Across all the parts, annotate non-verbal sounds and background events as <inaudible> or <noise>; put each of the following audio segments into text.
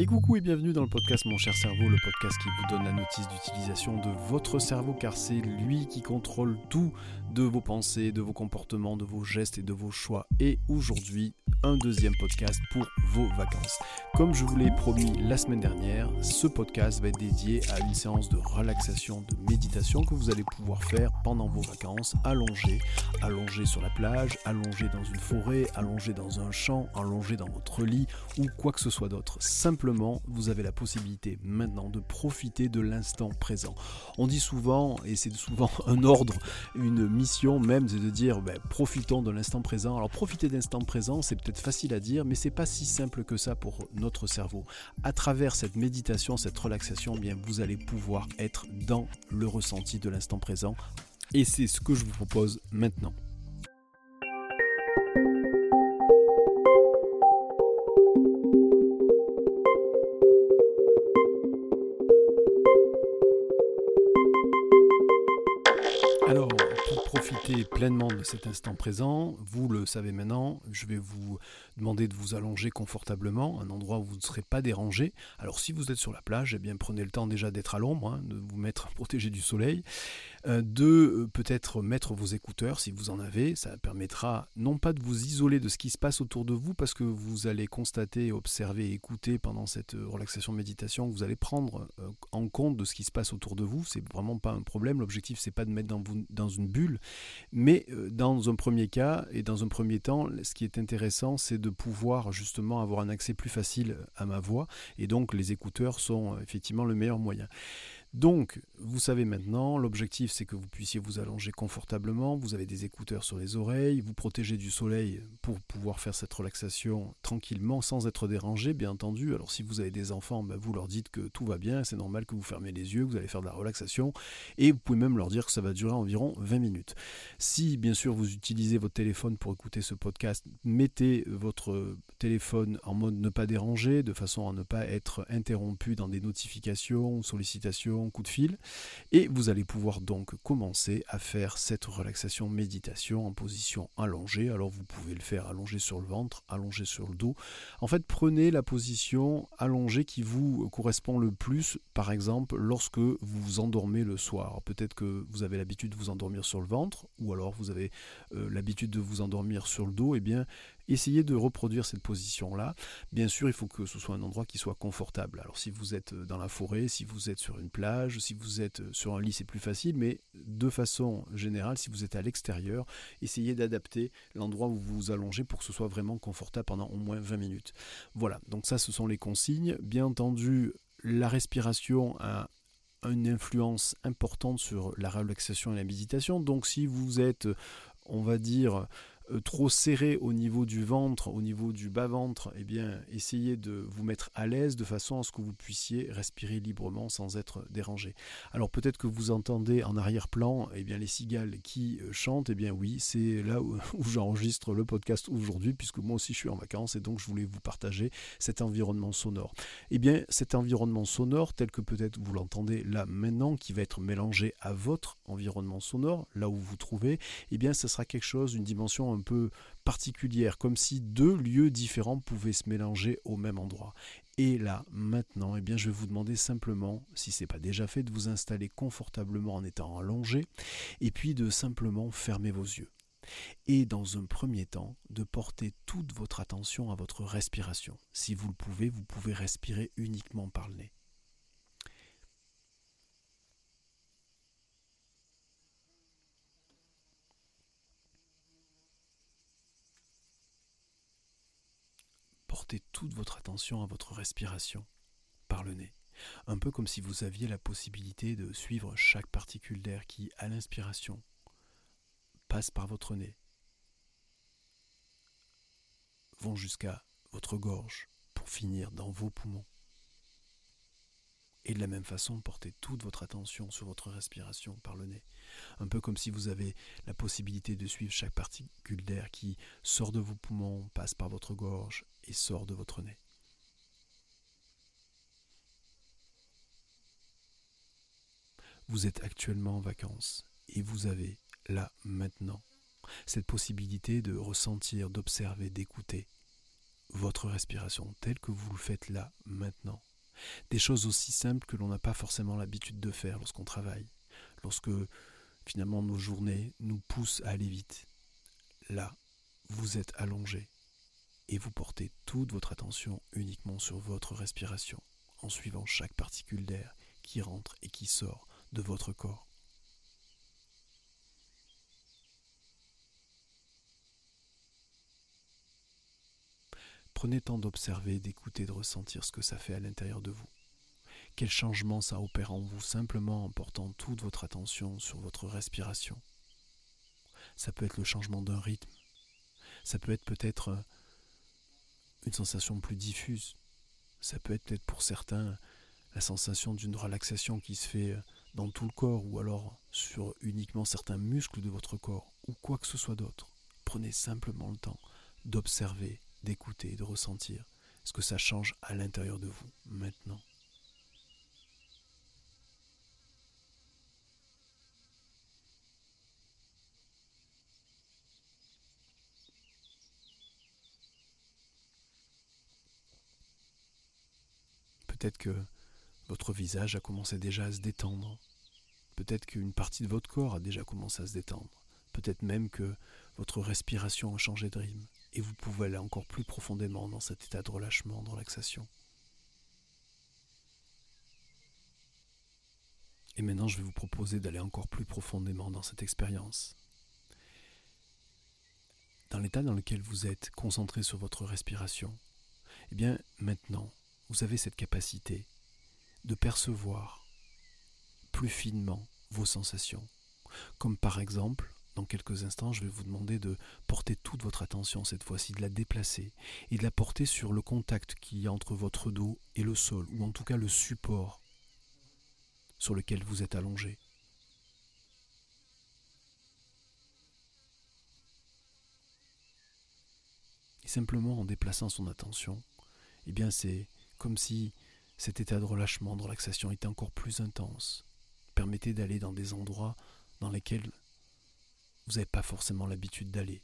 Et coucou et bienvenue dans le podcast Mon cher cerveau, le podcast qui vous donne la notice d'utilisation de votre cerveau car c'est lui qui contrôle tout de vos pensées, de vos comportements, de vos gestes et de vos choix. Et aujourd'hui, un deuxième podcast pour vos vacances. Comme je vous l'ai promis la semaine dernière, ce podcast va être dédié à une séance de relaxation, de méditation que vous allez pouvoir faire pendant vos vacances, allongé, allongé sur la plage, allongé dans une forêt, allongé dans un champ, allongé dans votre lit ou quoi que ce soit d'autre. Simplement, vous avez la possibilité maintenant de profiter de l'instant présent. On dit souvent, et c'est souvent <laughs> un ordre, une mission même, c'est de dire ben, profitons de l'instant présent. Alors profiter de l'instant présent, c'est peut-être facile à dire, mais c'est pas si simple que ça pour notre cerveau. À travers cette méditation, cette relaxation, bien vous allez pouvoir être dans le ressenti de l'instant présent. Et c'est ce que je vous propose maintenant. De cet instant présent, vous le savez maintenant, je vais vous demander de vous allonger confortablement, un endroit où vous ne serez pas dérangé. Alors, si vous êtes sur la plage, eh bien, prenez le temps déjà d'être à l'ombre, hein, de vous mettre protégé du soleil, euh, de euh, peut-être mettre vos écouteurs si vous en avez. Ça permettra non pas de vous isoler de ce qui se passe autour de vous, parce que vous allez constater, observer, écouter pendant cette euh, relaxation méditation, vous allez prendre en compte de ce qui se passe autour de vous. C'est vraiment pas un problème. L'objectif, c'est pas de mettre dans vous dans une bulle. Mais euh, dans un premier cas et dans un premier temps, ce qui est intéressant, c'est de pouvoir justement avoir un accès plus facile à ma voix. Et donc les écouteurs sont euh, effectivement le meilleur moyen. Donc, vous savez maintenant, l'objectif c'est que vous puissiez vous allonger confortablement, vous avez des écouteurs sur les oreilles, vous protégez du soleil pour pouvoir faire cette relaxation tranquillement, sans être dérangé, bien entendu. Alors si vous avez des enfants, ben, vous leur dites que tout va bien, c'est normal que vous fermez les yeux, que vous allez faire de la relaxation, et vous pouvez même leur dire que ça va durer environ 20 minutes. Si bien sûr vous utilisez votre téléphone pour écouter ce podcast, mettez votre téléphone en mode ne pas déranger, de façon à ne pas être interrompu dans des notifications, sollicitations, coup de fil. Et vous allez pouvoir donc commencer à faire cette relaxation méditation en position allongée. Alors vous pouvez le faire allongé sur le ventre, allongé sur le dos. En fait, prenez la position allongée qui vous correspond le plus, par exemple, lorsque vous vous endormez le soir. Peut-être que vous avez l'habitude de vous endormir sur le ventre, ou alors vous avez euh, l'habitude de vous endormir sur le dos. Eh bien, essayez de reproduire cette position-là. Bien sûr, il faut que ce soit un endroit qui soit confortable. Alors si vous êtes dans la forêt, si vous êtes sur une plage, si vous êtes sur un lit, c'est plus facile, mais de façon générale, si vous êtes à l'extérieur, essayez d'adapter l'endroit où vous vous allongez pour que ce soit vraiment confortable pendant au moins 20 minutes. Voilà, donc ça ce sont les consignes. Bien entendu, la respiration a une influence importante sur la relaxation et la méditation. Donc si vous êtes, on va dire, euh, trop serré au niveau du ventre, au niveau du bas-ventre, eh bien, essayez de vous mettre à l'aise de façon à ce que vous puissiez respirer librement sans être dérangé. Alors peut-être que vous entendez en arrière-plan eh bien, les cigales qui euh, chantent, eh bien oui, c'est là où, <laughs> j'enregistre le podcast aujourd'hui, puisque moi aussi je suis en vacances et donc je voulais vous partager cet environnement sonore. Eh bien, cet environnement sonore, tel que peut-être vous l'entendez là maintenant, qui va être mélangé à votre environnement sonore, là où vous vous trouvez, eh bien, ce sera quelque chose, une dimension un peu particulière, comme si deux lieux différents pouvaient se mélanger au même endroit. Et là, maintenant, eh bien, je vais vous demander simplement, si ce n'est pas déjà fait, de vous installer confortablement en étant allongé, et puis de simplement fermer vos yeux. Et dans un premier temps, de porter toute votre attention à votre respiration. Si vous le pouvez, vous pouvez respirer uniquement par le nez. Portez toute votre attention à votre respiration par le nez. Un peu comme si vous aviez la possibilité de suivre chaque particule d'air qui, à l'inspiration, passe par votre nez, vont jusqu'à votre gorge pour finir dans vos poumons. Et de la même façon, portez toute votre attention sur votre respiration par le nez. Un peu comme si vous avez la possibilité de suivre chaque particule d'air qui sort de vos poumons, passe par votre gorge sort de votre nez. Vous êtes actuellement en vacances et vous avez, là, maintenant, cette possibilité de ressentir, d'observer, d'écouter votre respiration telle que vous le faites là, maintenant. Des choses aussi simples que l'on n'a pas forcément l'habitude de faire lorsqu'on travaille, lorsque finalement nos journées nous poussent à aller vite. Là, vous êtes allongé et vous portez toute votre attention uniquement sur votre respiration, en suivant chaque particule d'air qui rentre et qui sort de votre corps. Prenez temps d'observer, d'écouter, de ressentir ce que ça fait à l'intérieur de vous. Quel changement ça opère en vous simplement en portant toute votre attention sur votre respiration? Ça peut être le changement d'un rythme. Ça peut être peut-être une sensation plus diffuse. Ça peut être peut-être pour certains la sensation d'une relaxation qui se fait euh, dans tout le corps ou alors sur uniquement certains muscles de votre corps ou quoi que ce soit d'autre. Prenez simplement le temps d'observer d'écouter, de ressentir ce que ça change à l'intérieur de vous maintenant. Peut-être que votre visage a commencé déjà à se détendre. Peut-être qu'une partie de votre corps a déjà commencé à se détendre. Peut-être même que votre respiration a changé de rythme et vous pouvez aller encore plus profondément dans cet état de relâchement, de relaxation. Et maintenant, je vais vous proposer d'aller encore plus profondément dans cette expérience. Dans l'état dans lequel vous êtes concentré sur votre respiration, eh bien maintenant, vous avez cette capacité de percevoir plus finement vos sensations, comme par exemple dans quelques instants, je vais vous demander de porter toute votre attention cette fois-ci, de la déplacer et de la porter sur le contact qui y a entre votre dos et le sol, ou en tout cas le support sur lequel vous êtes allongé. Et simplement en déplaçant son attention, eh bien c'est comme si cet état de relâchement, de relaxation était encore plus intense. Permettez d'aller dans des endroits dans lesquels vous n'avez pas forcément l'habitude d'aller.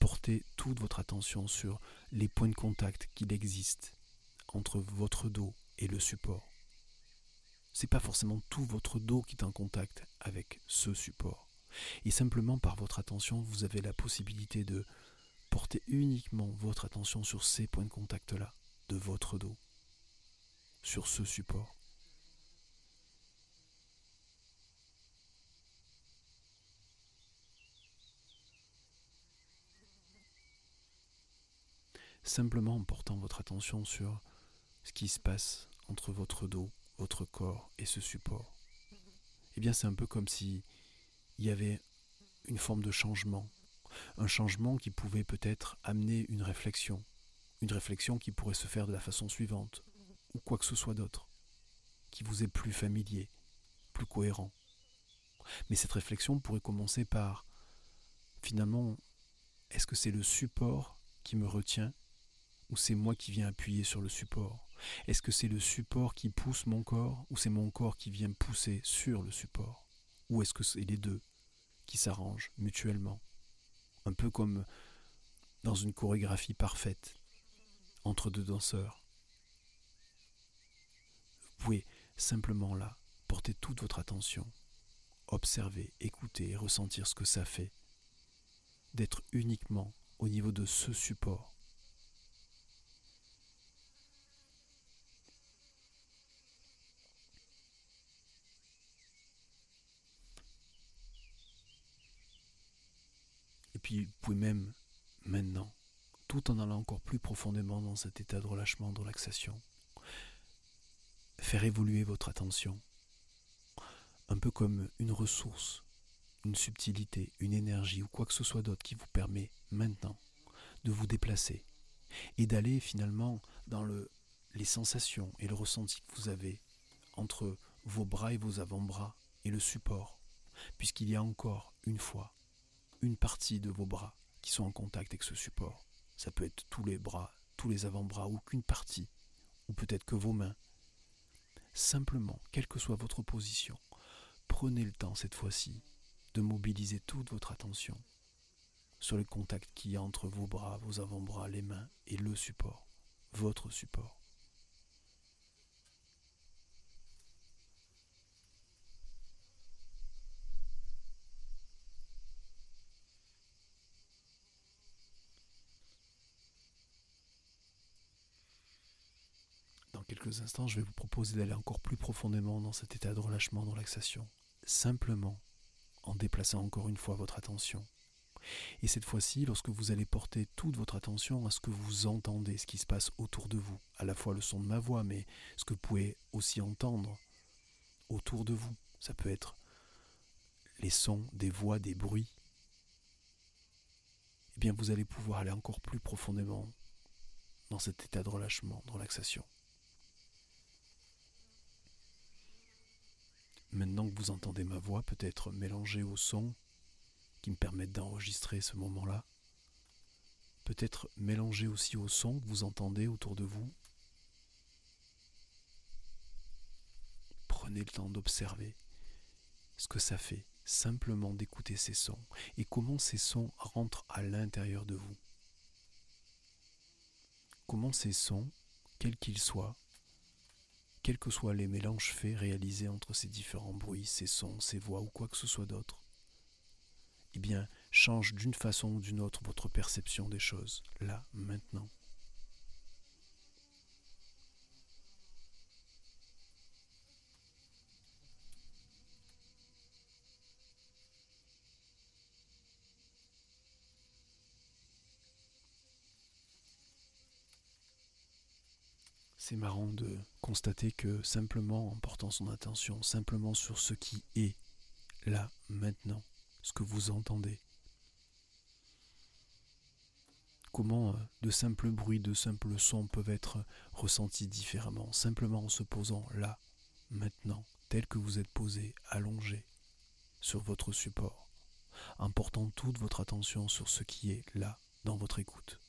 Portez toute votre attention sur les points de contact qu'il existe entre votre dos et le support. C'est pas forcément tout votre dos qui est en contact avec ce support. Et simplement par votre attention, vous avez la possibilité de porter uniquement votre attention sur ces points de contact-là, de votre dos, sur ce support. simplement en portant votre attention sur ce qui se passe entre votre dos, votre corps et ce support. Eh bien, c'est un peu comme si il y avait une forme de changement, un changement qui pouvait peut-être amener une réflexion, une réflexion qui pourrait se faire de la façon suivante, ou quoi que ce soit d'autre, qui vous est plus familier, plus cohérent. Mais cette réflexion pourrait commencer par, finalement, est-ce que c'est le support qui me retient ou c'est moi qui viens appuyer sur le support? Est-ce que c'est le support qui pousse mon corps ou c'est mon corps qui vient pousser sur le support? Ou est-ce que c'est les deux qui s'arrangent mutuellement? Un peu comme dans une chorégraphie parfaite entre deux danseurs. Vous pouvez simplement là porter toute votre attention, observer, écouter et ressentir ce que ça fait d'être uniquement au niveau de ce support puis vous pouvez même, maintenant, tout en allant encore plus profondément dans cet état de relâchement, de relaxation, faire évoluer votre attention, un peu comme une ressource, une subtilité, une énergie ou quoi que ce soit d'autre qui vous permet maintenant de vous déplacer et d'aller finalement dans le, les sensations et le ressenti que vous avez entre vos bras et vos avant-bras et le support, puisqu'il y a encore une fois une partie de vos bras qui sont en contact avec ce support. Ça peut être tous les bras, tous les avant-bras ou qu'une partie, ou peut-être que vos mains. Simplement, quelle que soit votre position, prenez le temps cette fois-ci de mobiliser toute votre attention sur le contact qui y a entre vos bras, vos avant-bras, les mains et le support, votre support. Dans instants, je vais vous proposer d'aller encore plus profondément dans cet état de relâchement, de relaxation, simplement en déplaçant encore une fois votre attention. Et cette fois-ci, lorsque vous allez porter toute votre attention à ce que vous entendez, ce qui se passe autour de vous, à la fois le son de ma voix, mais ce que vous pouvez aussi entendre autour de vous, ça peut être les sons, des voix, des bruits, eh bien vous allez pouvoir aller encore plus profondément dans cet état de relâchement, de relaxation. Maintenant que vous entendez ma voix peut-être mélangée au son qui me permettent d'enregistrer ce moment-là, peut-être mélangée aussi au son que vous entendez autour de vous, prenez le temps d'observer ce que ça fait simplement d'écouter ces sons et comment ces sons rentrent à l'intérieur de vous. Comment ces sons, quels qu'ils soient, quels que soient les mélanges faits réalisés entre ces différents bruits, ces sons, ces voix ou quoi que ce soit d'autre, eh bien, change d'une façon ou d'une autre votre perception des choses, là, maintenant. C'est marrant de constater que simplement en portant son attention simplement sur ce qui est là maintenant, ce que vous entendez, comment euh, de simples bruits, de simples sons peuvent être ressentis différemment, simplement en se posant là, maintenant, tel que vous êtes posé, allongé sur votre support, en portant toute votre attention sur ce qui est là dans votre écoute.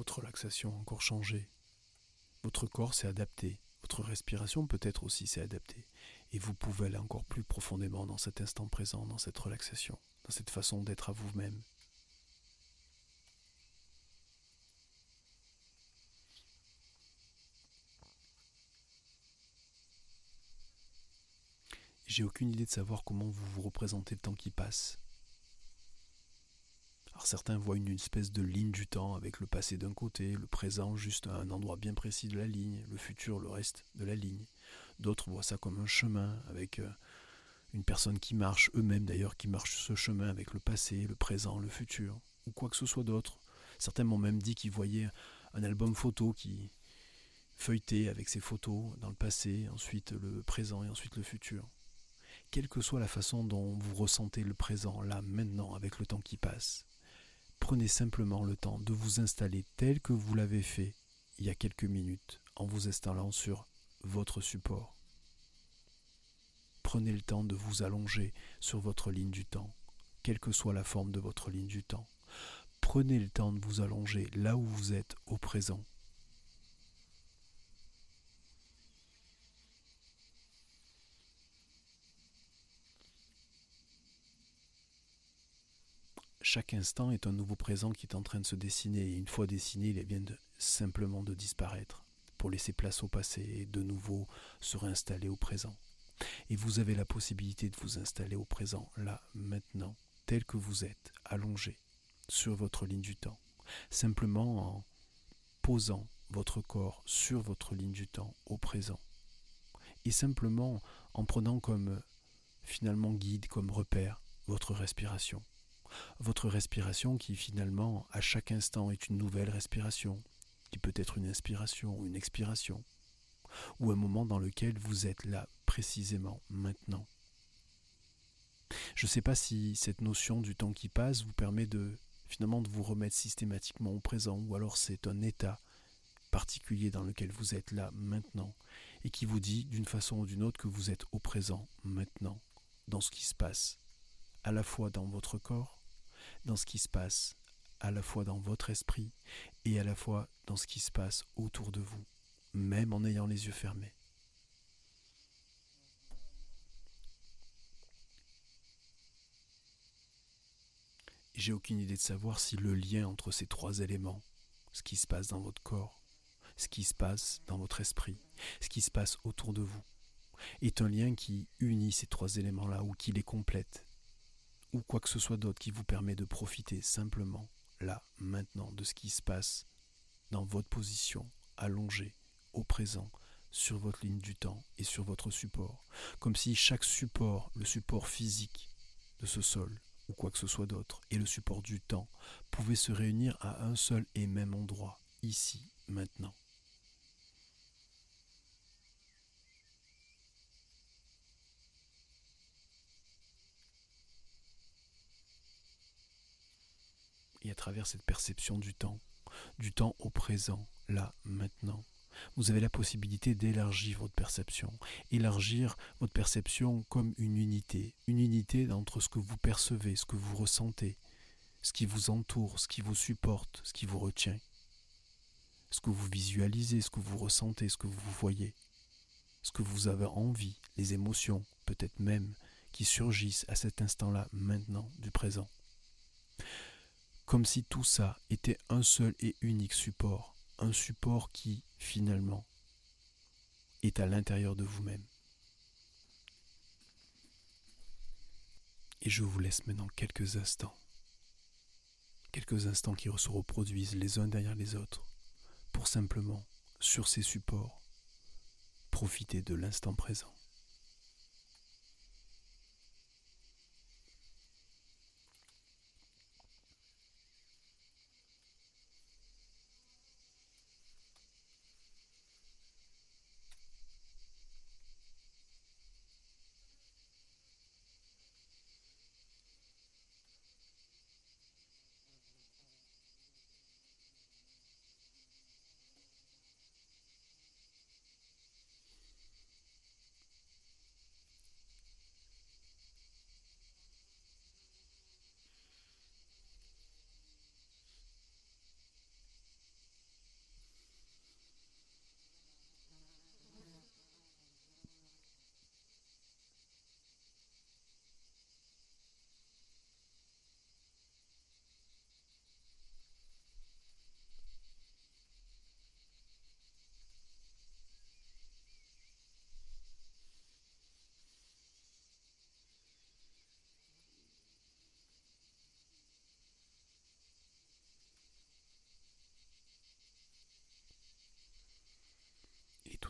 Votre relaxation a encore changé. Votre corps s'est adapté. Votre respiration peut-être aussi s'est adaptée. Et vous pouvez aller encore plus profondément dans cet instant présent, dans cette relaxation, dans cette façon d'être à vous-même. J'ai aucune idée de savoir comment vous vous représentez le temps qui passe certains voient une espèce de ligne du temps avec le passé d'un côté, le présent juste à un endroit bien précis de la ligne, le futur le reste de la ligne. D'autres voient ça comme un chemin avec euh, une personne qui marche, eux-mêmes d'ailleurs, qui marchent ce chemin avec le passé, le présent, le futur, ou quoi que ce soit d'autre. Certains m'ont même dit qu'ils voyaient un album photo qui feuilletait avec ses photos dans le passé, ensuite le présent et ensuite le futur. Quelle que soit la façon dont vous ressentez le présent, là, maintenant, avec le temps qui passe, Prenez simplement le temps de vous installer tel que vous l'avez fait il y a quelques minutes en vous installant sur votre support. Prenez le temps de vous allonger sur votre ligne du temps, quelle que soit la forme de votre ligne du temps. Prenez le temps de vous allonger là où vous êtes au présent chaque instant est un nouveau présent qui est en train de se dessiner, et une fois dessiné, il vient de, simplement de disparaître, pour laisser place au passé et de nouveau se réinstaller au présent. Et vous avez la possibilité de vous installer au présent, là, maintenant, tel que vous êtes, allongé, sur votre ligne du temps, simplement en posant votre corps sur votre ligne du temps, au présent, et simplement en prenant comme finalement guide, comme repère, votre respiration votre respiration qui finalement à chaque instant est une nouvelle respiration, qui peut être une inspiration ou une expiration, ou un moment dans lequel vous êtes là précisément maintenant. Je ne sais pas si cette notion du temps qui passe vous permet de finalement de vous remettre systématiquement au présent, ou alors c'est un état particulier dans lequel vous êtes là maintenant et qui vous dit d'une façon ou d'une autre que vous êtes au présent maintenant, dans ce qui se passe, à la fois dans votre corps, dans ce qui se passe à la fois dans votre esprit et à la fois dans ce qui se passe autour de vous, même en ayant les yeux fermés. J'ai aucune idée de savoir si le lien entre ces trois éléments, ce qui se passe dans votre corps, ce qui se passe dans votre esprit, ce qui se passe autour de vous, est un lien qui unit ces trois éléments-là ou qui les complète, ou quoi que ce soit d'autre qui vous permet de profiter simplement, là, maintenant, de ce qui se passe dans votre position, allongée, au présent, sur votre ligne du temps et sur votre support, comme si chaque support, le support physique de ce sol, ou quoi que ce soit d'autre, et le support du temps, pouvait se réunir à un seul et même endroit, ici, maintenant. Et à travers cette perception du temps, du temps au présent, là, maintenant, vous avez la possibilité d'élargir votre perception, élargir votre perception comme une unité, une unité entre ce que vous percevez, ce que vous ressentez, ce qui vous entoure, ce qui vous supporte, ce qui vous retient, ce que vous visualisez, ce que vous ressentez, ce que vous voyez, ce que vous avez envie, les émotions, peut-être même, qui surgissent à cet instant-là, maintenant, du présent comme si tout ça était un seul et unique support, un support qui, finalement, est à l'intérieur de vous-même. Et je vous laisse maintenant quelques instants, quelques instants qui se reproduisent les uns derrière les autres, pour simplement, sur ces supports, profiter de l'instant présent.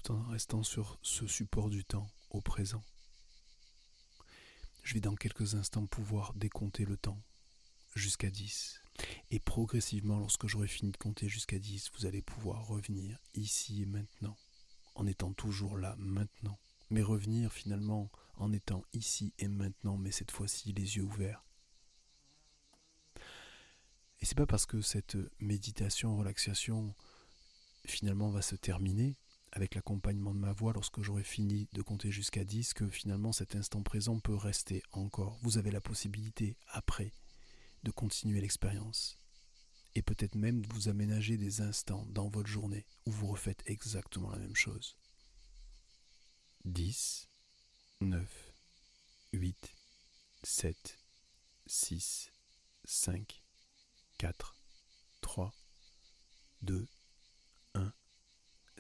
En restant sur ce support du temps au présent. Je vais dans quelques instants pouvoir décompter le temps jusqu'à 10. Et progressivement, lorsque j'aurai fini de compter jusqu'à 10, vous allez pouvoir revenir ici et maintenant, en étant toujours là maintenant. Mais revenir finalement en étant ici et maintenant, mais cette fois-ci les yeux ouverts. Et c'est pas parce que cette méditation, relaxation, finalement va se terminer avec l'accompagnement de ma voix lorsque j'aurai fini de compter jusqu'à 10 que finalement cet instant présent peut rester encore. Vous avez la possibilité après de continuer l'expérience et peut-être même de vous aménager des instants dans votre journée où vous refaites exactement la même chose. 10, 9, 8, 7, 6, 5, 4, 3, 2, 1,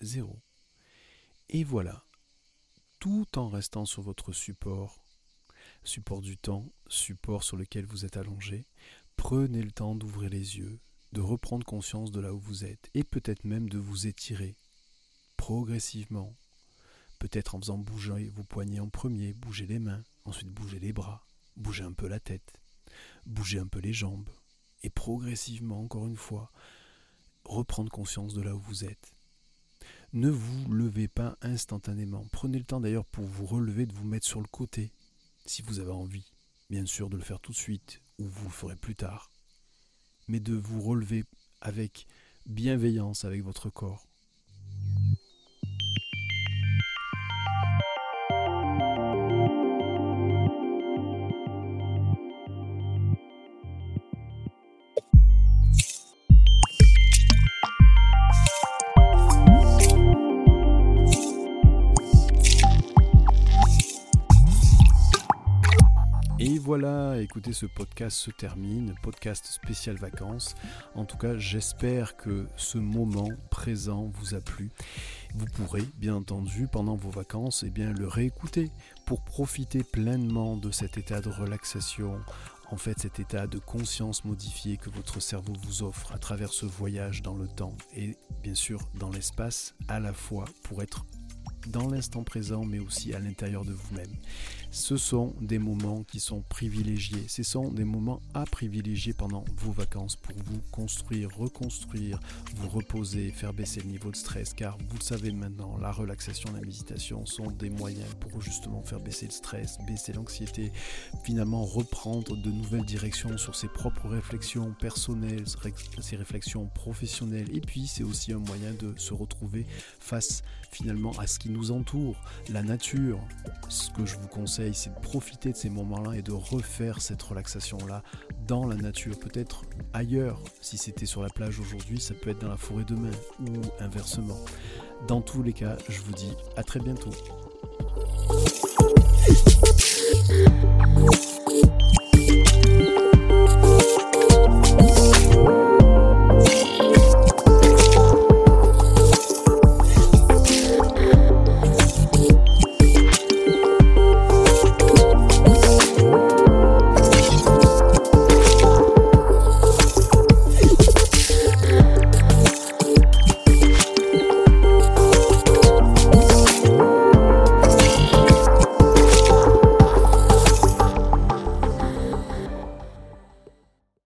0. Et voilà, tout en restant sur votre support, support du temps, support sur lequel vous êtes allongé, prenez le temps d'ouvrir les yeux, de reprendre conscience de là où vous êtes, et peut-être même de vous étirer progressivement, peut-être en faisant bouger vos poignets en premier, bouger les mains, ensuite bouger les bras, bouger un peu la tête, bouger un peu les jambes, et progressivement, encore une fois, reprendre conscience de là où vous êtes ne vous levez pas instantanément. Prenez le temps d'ailleurs pour vous relever, de vous mettre sur le côté, si vous avez envie. Bien sûr de le faire tout de suite, ou vous le ferez plus tard. Mais de vous relever avec bienveillance avec votre corps, voilà, écoutez, ce podcast se termine, podcast spécial vacances. En tout cas, j'espère que ce moment présent vous a plu. Vous pourrez, bien entendu, pendant vos vacances, eh bien, le réécouter pour profiter pleinement de cet état de relaxation, en fait cet état de conscience modifié que votre cerveau vous offre à travers ce voyage dans le temps et bien sûr dans l'espace à la fois pour être dans l'instant présent, mais aussi à l'intérieur de vous-même. Ce sont des moments qui sont privilégiés. Ce sont des moments à privilégier pendant vos vacances pour vous construire, reconstruire, vous reposer, faire baisser le niveau de stress. Car vous le savez maintenant, la relaxation, la méditation sont des moyens pour justement faire baisser le stress, baisser l'anxiété, finalement reprendre de nouvelles directions sur ses propres réflexions personnelles, ses réflexions professionnelles. Et puis c'est aussi un moyen de se retrouver face finalement à ce qui nous entoure, la nature. Ce que je vous conseille, c'est de profiter de ces moments-là et de refaire cette relaxation-là dans la nature, peut-être ailleurs. Si c'était sur la plage aujourd'hui, ça peut être dans la forêt demain ou inversement. Dans tous les cas, je vous dis à très bientôt.